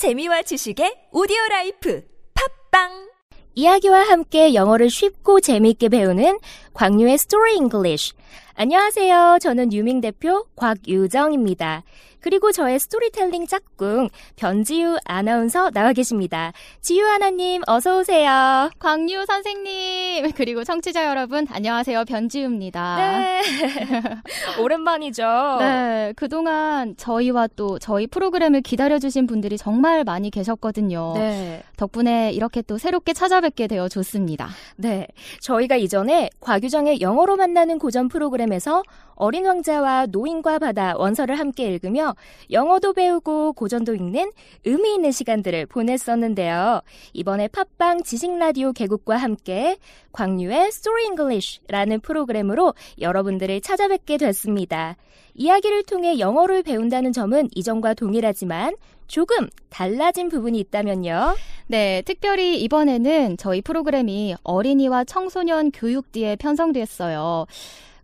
재미와 지식의 오디오 life 팟빵 이야기와 함께 영어를 쉽고 재미있게 배우는 광유의 Story English. 안녕하세요. 저는 유밍 대표 곽유정입니다. 그리고 저의 스토리텔링 짝꿍 변지유 아나운서 나와 계십니다. 지유 아나님 어서 오세요. 광유 선생님 그리고 청취자 여러분 안녕하세요 변지유입니다. 네. 오랜만이죠. 네, 그동안 저희와 또 저희 프로그램을 기다려 주신 분들이 정말 많이 계셨거든요. 네. 덕분에 이렇게 또 새롭게 찾아뵙게 되어 좋습니다. 네. 저희가 이전에 곽유정의 영어로 만나는 고전 프로그램 에서 어린 왕자와 노인과 바다 원서를 함께 읽으며 영어도 배우고 고전도 읽는 의미 있는 시간들을 보냈었는데요. 이번에 팟빵 지식 라디오 개국과 함께 광유의 Story English라는 프로그램으로 여러분들을 찾아뵙게 됐습니다. 이야기를 통해 영어를 배운다는 점은 이전과 동일하지만 조금 달라진 부분이 있다면요. 네, 특별히 이번에는 저희 프로그램이 어린이와 청소년 교육뒤에 편성됐어요.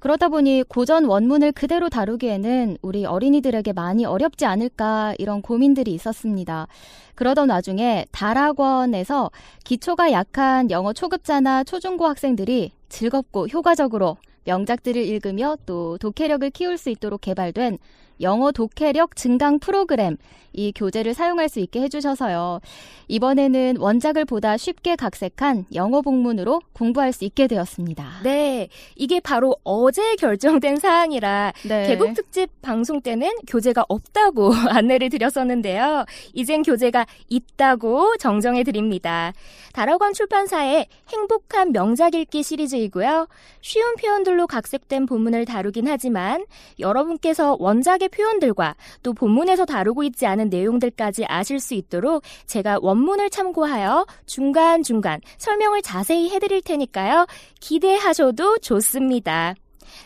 그러다 보니 고전 원문을 그대로 다루기에는 우리 어린이들에게 많이 어렵지 않을까 이런 고민들이 있었습니다. 그러던 와중에 다락원에서 기초가 약한 영어 초급자나 초중고 학생들이 즐겁고 효과적으로 명작들을 읽으며 또 독해력을 키울 수 있도록 개발된 영어 독해력 증강 프로그램 이 교재를 사용할 수 있게 해주셔서요. 이번에는 원작을 보다 쉽게 각색한 영어 복문으로 공부할 수 있게 되었습니다. 네, 이게 바로 어제 결정된 사항이라 네. 개국 특집 방송 때는 교재가 없다고 안내를 드렸었는데요. 이젠 교재가 있다고 정정해 드립니다. 다락원 출판사의 행복한 명작 읽기 시리즈이고요. 쉬운 표현들로 각색된 본문을 다루긴 하지만 여러분께서 원작의 표현들과 또 본문에서 다루고 있지 않은 내용들까지 아실 수 있도록 제가 원문을 참고하여 중간중간 설명을 자세히 해드릴 테니까요. 기대하셔도 좋습니다.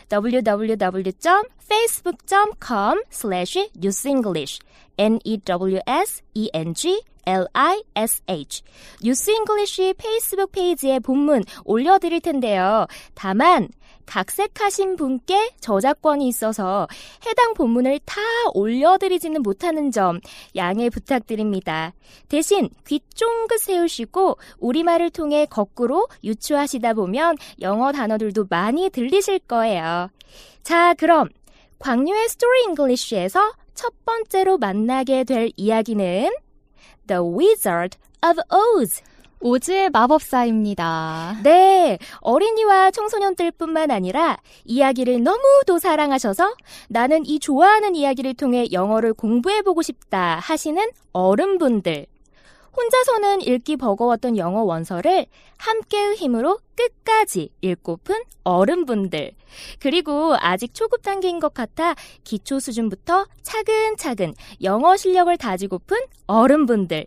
www.facebook.com slash newsenglish n-e-w-s-e-n-g L-I-S-H. News English 페이스북 페이지에 본문 올려드릴 텐데요. 다만, 각색하신 분께 저작권이 있어서 해당 본문을 다 올려드리지는 못하는 점 양해 부탁드립니다. 대신 귀 쫑긋 세우시고 우리말을 통해 거꾸로 유추하시다 보면 영어 단어들도 많이 들리실 거예요. 자, 그럼 광유의 Story English에서 첫 번째로 만나게 될 이야기는 The Wizard of Oz. 오즈의 마법사입니다. 네, 어린이와 청소년들뿐만 아니라 이야기를 너무도 사랑하셔서 나는 이 좋아하는 이야기를 통해 영어를 공부해보고 싶다 하시는 어른분들. 혼자서는 읽기 버거웠던 영어 원서를 함께의 힘으로 끝까지 읽고픈 어른분들. 그리고 아직 초급 단계인 것 같아 기초 수준부터 차근차근 영어 실력을 다지고픈 어른분들.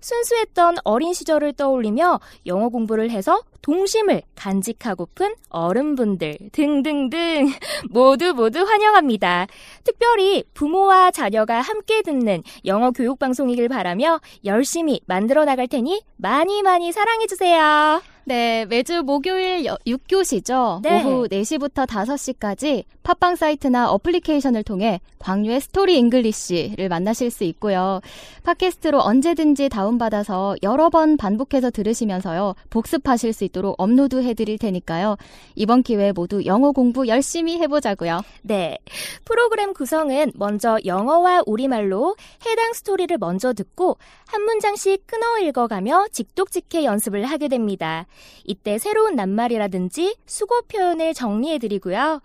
순수했던 어린 시절을 떠올리며 영어 공부를 해서 동심을 간직하고픈 어른분들 등등등 모두 모두 환영합니다. 특별히 부모와 자녀가 함께 듣는 영어 교육 방송이길 바라며 열심히 만들어 나갈 테니 많이 많이 사랑해 주세요. 네, 매주 목요일 6교시죠. 네. 오후 4시부터 5시까지 팟빵 사이트나 어플리케이션을 통해 광유의 Story English를 만나실 수 있고요. 팟캐스트로 언제든지 다운받아서 여러 번 반복해서 들으시면서요. 복습하실 수 있도록 업로드 해드릴 테니까요. 이번 기회에 모두 영어 공부 열심히 해보자고요. 네. 프로그램 구성은 먼저 영어와 우리말로 해당 스토리를 먼저 듣고 한 문장씩 끊어 읽어가며 직독직해 연습을 하게 됩니다. 이때 새로운 낱말이라든지 수고 표현을 정리해드리고요.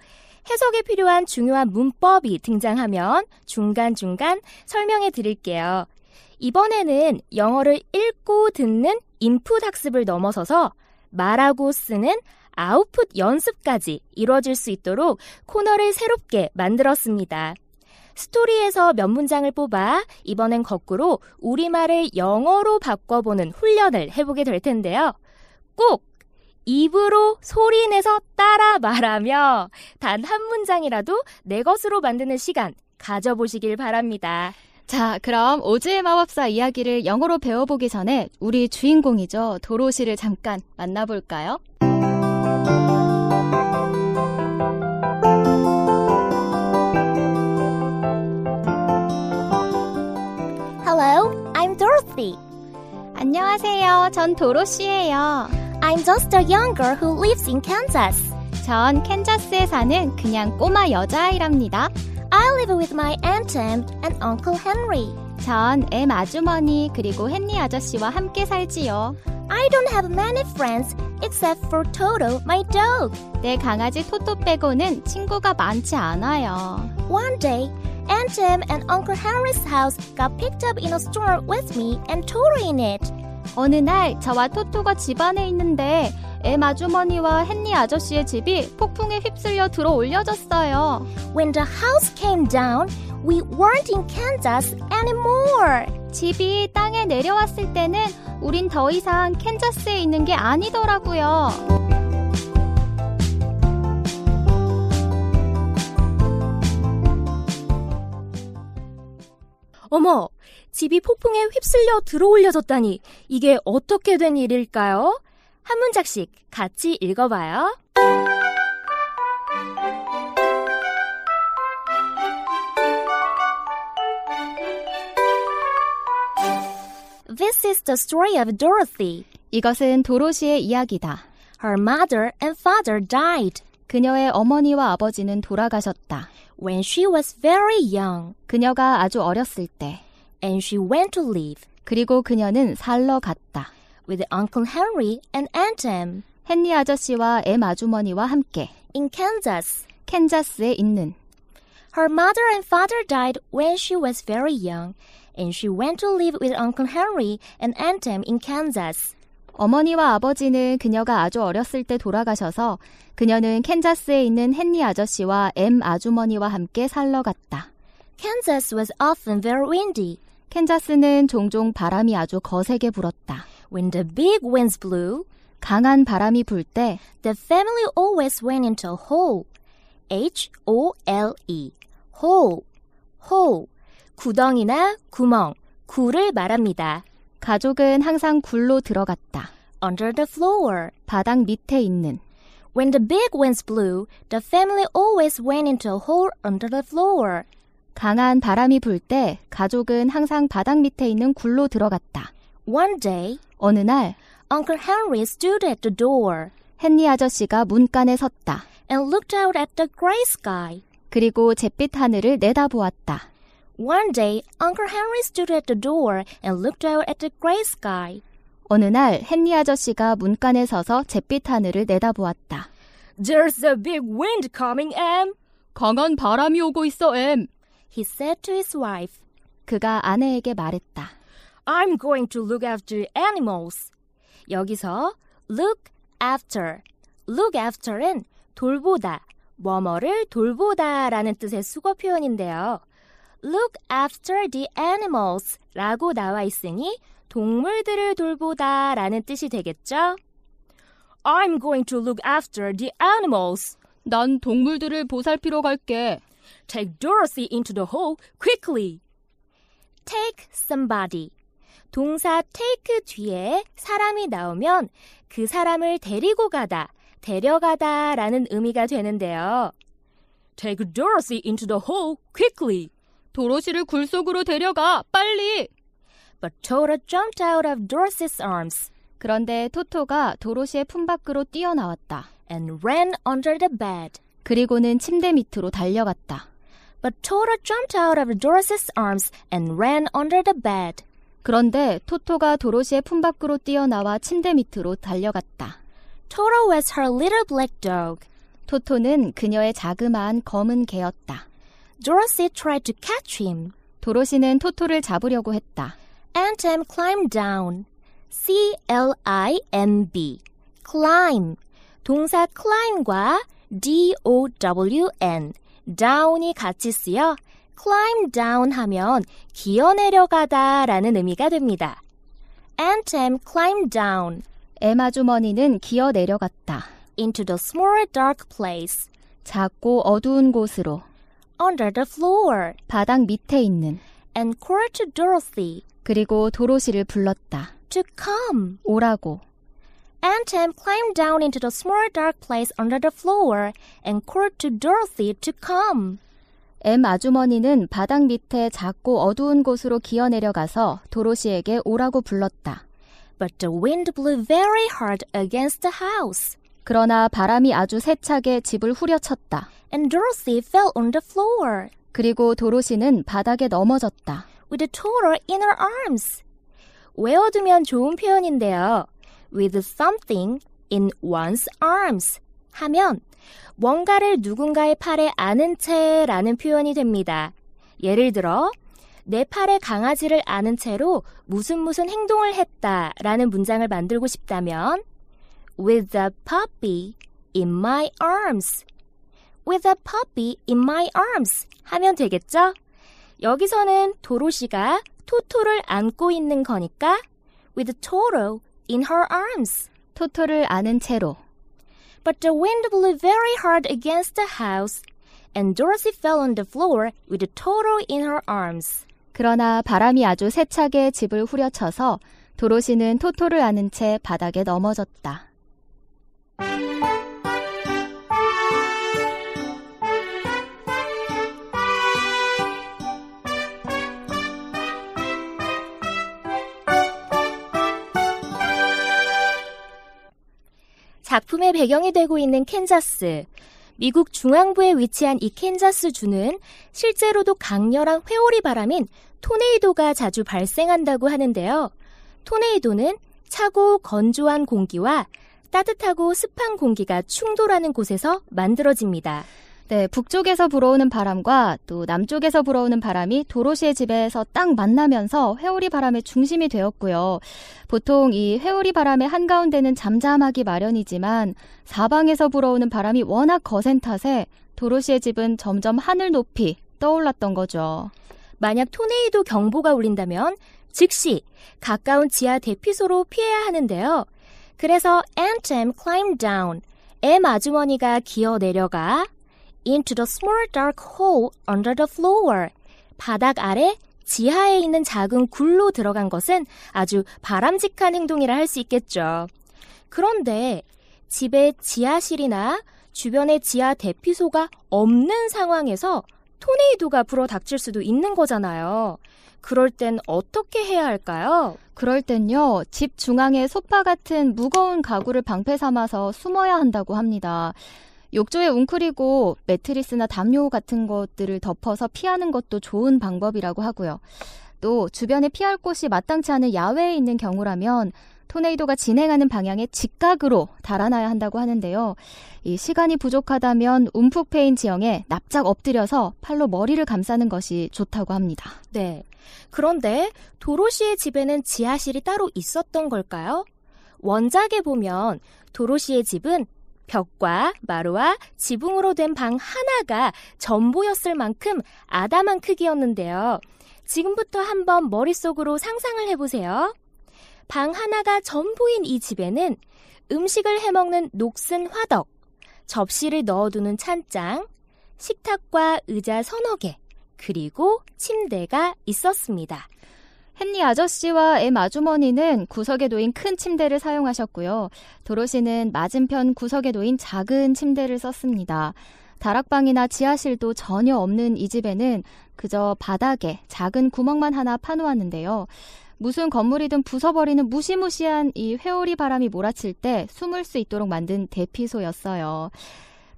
해석에 필요한 중요한 문법이 등장하면 중간중간 설명해 드릴게요. 이번에는 영어를 읽고 듣는 인풋 학습을 넘어서서 말하고 쓰는 아웃풋 연습까지 이루어질 수 있도록 코너를 새롭게 만들었습니다. 스토리에서 몇 문장을 뽑아 이번엔 거꾸로 우리말을 영어로 바꿔보는 훈련을 해보게 될 텐데요. 꼭 입으로 소리내서 따라 말하며 단 한 문장이라도 내 것으로 만드는 시간 가져보시길 바랍니다. 자, 그럼 오즈의 마법사 이야기를 영어로 배워보기 전에 우리 주인공이죠. 도로시를 잠깐 만나볼까요? Hello, I'm Dorothy. 안녕하세요. 전 도로시예요. I'm just a young girl who lives in Kansas. 전 캔자스에 사는 그냥 꼬마 여자아이랍니다. Live with my Aunt Em and Uncle Henry. 전 엠 아주머니 그리고 헨리 아저씨와 함께 살지요. I don't have many friends except for Toto, my dog. 내 강아지 토토 빼고는 친구가 많지 않아요. One day, Aunt Em and Uncle Henry's house got picked up in a storm with me and Toto in it. 어느 날 저와 토토가 집 안에 있는데 엠 아주머니와 헨리 아저씨의 집이 폭풍에 휩쓸려 들어 올려졌어요. When the house came down, we weren't in Kansas anymore. 집이 땅에 내려왔을 때는 우린 더 이상 캔자스에 있는 게 아니더라고요. 어머, 집이 폭풍에 휩쓸려 들어올려졌다니 이게 어떻게 된 일일까요? 한 문장씩 같이 읽어봐요. This is the story of Dorothy. 이것은 도로시의 이야기다. Her mother and father died 그녀의 어머니와 아버지는 돌아가셨다. when she was very young, 그녀가 아주 어렸을 때. and she went to live 그리고 그녀는 살러 갔다. With Uncle Henry and Aunt Em 헨리 아저씨와 엠 아주머니와 함께 in Kansas. 캔자스에 있는 Her mother and father died when she was very young, and she went to live with Uncle Henry and Aunt Em in Kansas. 어머니와 아버지는 그녀가 아주 어렸을 때 돌아가셔서 그녀는 캔자스에 있는 헨리 아저씨와 엠 아주머니와 함께 살러 갔다. Kansas was often very windy. 캔자스는 종종 바람이 아주 거세게 불었다. When the big winds blew, 강한 바람이 불 때 the family always went into a hole. H-O-L-E. hole. hole, 구덩이나 구멍, 굴을 말합니다. 가족은 항상 굴로 들어갔다. under the floor. 바닥 밑에 있는 When the big winds blew, the family always went into a hole under the floor. 강한 바람이 불 때 가족은 항상 바닥 밑에 있는 굴로 들어갔다. One day, 어느 날 Uncle Henry stood at the door 헨리 아저씨가 문간에 섰다. and looked out at the gray sky. 그리고 잿빛 하늘을 내다보았다. One day, Uncle Henry stood at the door and looked out at the gray sky. 어느 날 헨리 아저씨가 문간에 서서 잿빛 하늘을 내다보았다. There's a big wind coming, Em. 강한 바람이 오고 있어, 엠. He said to his wife, 그가 아내에게 말했다. I'm going to look after animals. 여기서 look after, look after은 돌보다, 뭐뭐를 돌보다라는 뜻의 수거 표현인데요. look after the animals 라고 나와 있으니 동물들을 돌보다 라는 뜻이 되겠죠? I'm going to look after the animals. 난 동물들을 보살피러 갈게. Take Dorothy into the hole quickly. Take somebody. 동사 take 뒤에 사람이 나오면 그 사람을 데리고 가다, 데려가다 라는 의미가 되는데요. Take Dorothy into the hole quickly. 도로시를 굴 속으로 데려가, 빨리! But Toto jumped out of Dorothy's arms 그런데 토토가 도로시의 품 밖으로 뛰어나왔다. and ran under the bed. 그리고는 침대 밑으로 달려갔다. But Toto jumped out of Dorothy's arms and ran under the bed. 그런데 토토가 도로시의 품 밖으로 뛰어나와 침대 밑으로 달려갔다. Toto was her little black dog. 토토는 그녀의 자그마한 검은 개였다. Dorothy tried to catch him. 도로시는 토토를 잡으려고 했다. Aunt Em climbed down. C-L-I-M-B. climb. 동사 climb과 D-O-W-N. down이 같이 쓰여 climb down 하면 기어 내려가다 라는 의미가 됩니다. Aunt Em climbed down 엠 아주머니는 기어 내려갔다. into the small dark place 작고 어두운 곳으로 under the floor 바닥 밑에 있는 and called to Dorothy 그리고 도로시를 불렀다. to come. 오라고. Aunt Em climbed down into the small dark place under the floor and called to Dorothy to come. M 아주머니는 바닥 밑에 작고 어두운 곳으로 기어 내려가서 도로시에게 오라고 불렀다. But the wind blew very hard against the house. 그러나 바람이 아주 세차게 집을 후려쳤다. And Dorothy fell on the floor. 그리고 도로시는 바닥에 넘어졌다. With a toddler in her arms. 외워두면 좋은 표현인데요. with something in one's arms 하면 뭔가를 누군가의 팔에 안은 채라는 표현이 됩니다. 예를 들어 내 팔에 강아지를 안은 채로 무슨 무슨 행동을 했다라는 문장을 만들고 싶다면 with a puppy in my arms with a puppy in my arms 하면 되겠죠? 여기서는 도로시가 토토를 안고 있는 거니까 with Toro in her arms. 토토를 안은 채로. But the wind blew very hard against the house, and Dorothy fell on the floor with Toro in her arms. 그러나 바람이 아주 세차게 집을 후려쳐서 도로시는 토토를 안은 채 바닥에 넘어졌다. 작품의 배경이 되고 있는 캔자스. 미국 중앙부에 위치한 이 캔자스 주는 실제로도 강렬한 회오리 바람인 토네이도가 자주 발생한다고 하는데요. 토네이도는 차고 건조한 공기와 따뜻하고 습한 공기가 충돌하는 곳에서 만들어집니다. 네, 북쪽에서 불어오는 바람과 또 남쪽에서 불어오는 바람이 도로시의 집에서 딱 만나면서 회오리 바람의 중심이 되었고요. 보통 이 회오리 바람의 한가운데는 잠잠하기 마련이지만 사방에서 불어오는 바람이 워낙 거센 탓에 도로시의 집은 점점 하늘 높이 떠올랐던 거죠. 만약 토네이도 경보가 울린다면 즉시 가까운 지하 대피소로 피해야 하는데요. 그래서 Anthem climbed down. M 아주머니가 기어 내려가 into the small dark hole under the floor. 바닥 아래 지하에 있는 작은 굴로 들어간 것은 아주 바람직한 행동이라 할 수 있겠죠. 그런데 집에 지하실이나 주변에 지하 대피소가 없는 상황에서 토네이도가 불어 닥칠 수도 있는 거잖아요. 그럴 땐 어떻게 해야 할까요? 그럴 땐요, 집 중앙에 소파 같은 무거운 가구를 방패 삼아서 숨어야 한다고 합니다. 욕조에 웅크리고 매트리스나 담요 같은 것들을 덮어서 피하는 것도 좋은 방법이라고 하고요. 또 주변에 피할 곳이 마땅치 않은 야외에 있는 경우라면 토네이도가 진행하는 방향에 직각으로 달아나야 한다고 하는데요. 이 시간이 부족하다면 움푹 패인 지형에 납작 엎드려서 팔로 머리를 감싸는 것이 좋다고 합니다. 네. 그런데 도로시의 집에는 지하실이 따로 있었던 걸까요? 원작에 보면 도로시의 집은 벽과 마루와 지붕으로 된 방 하나가 전부였을 만큼 아담한 크기였는데요. 지금부터 한번 머릿속으로 상상을 해보세요. 방 하나가 전부인 이 집에는 음식을 해먹는 녹슨 화덕, 접시를 넣어두는 찬장, 식탁과 의자 서너 개, 그리고 침대가 있었습니다. 헨리 아저씨와 엠 아주머니는 구석에 놓인 큰 침대를 사용하셨고요. 도로시는 맞은편 구석에 놓인 작은 침대를 썼습니다. 다락방이나 지하실도 전혀 없는 이 집에는 그저 바닥에 작은 구멍만 하나 파놓았는데요. 무슨 건물이든 부숴버리는 무시무시한 이 회오리 바람이 몰아칠 때 숨을 수 있도록 만든 대피소였어요.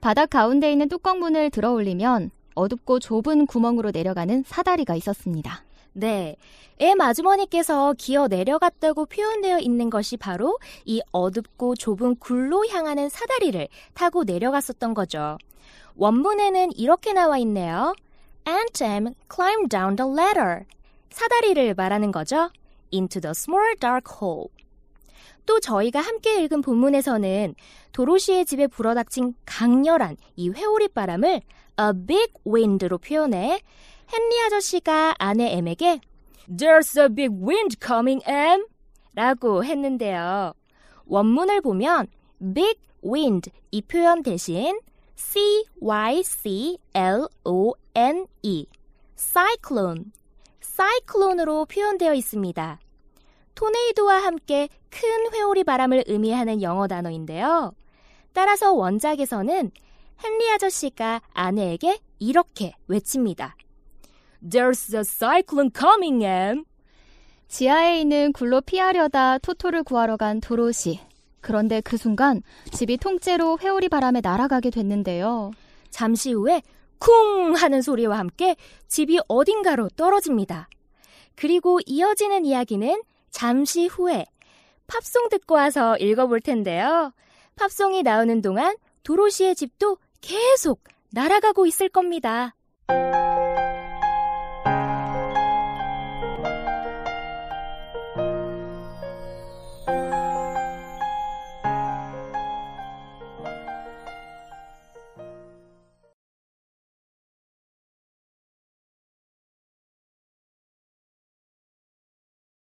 바닥 가운데 있는 뚜껑문을 들어 올리면 어둡고 좁은 구멍으로 내려가는 사다리가 있었습니다. 네. 엠 아주머니께서 기어 내려갔다고 표현되어 있는 것이 바로 이 어둡고 좁은 굴로 향하는 사다리를 타고 내려갔었던 거죠. 원문에는 이렇게 나와 있네요. Anthem climbed down the ladder. 사다리를 말하는 거죠. into the small dark hole. 또 저희가 함께 읽은 본문에서는 도로시의 집에 불어닥친 강렬한 이 회오리 바람을 a big wind로 표현해 헨리 아저씨가 아내 엠에게 There's a big wind coming, Em! 라고 했는데요. 원문을 보면 big wind 이 표현 대신 C-Y-C-L-O-N-E cyclone, cyclone으로 표현되어 있습니다. 토네이도와 함께 큰 회오리 바람을 의미하는 영어 단어인데요. 따라서 원작에서는 헨리 아저씨가 아내에게 이렇게 외칩니다. There's a cyclone coming, Em. 지하에 있는 굴로 피하려다 토토를 구하러 간 도로시. 그런데 그 순간 집이 통째로 회오리 바람에 날아가게 됐는데요. 잠시 후에 쿵 하는 소리와 함께 집이 어딘가로 떨어집니다. 그리고 이어지는 이야기는 잠시 후에 팝송 듣고 와서 읽어볼 텐데요. 팝송이 나오는 동안 도로시의 집도 계속 날아가고 있을 겁니다.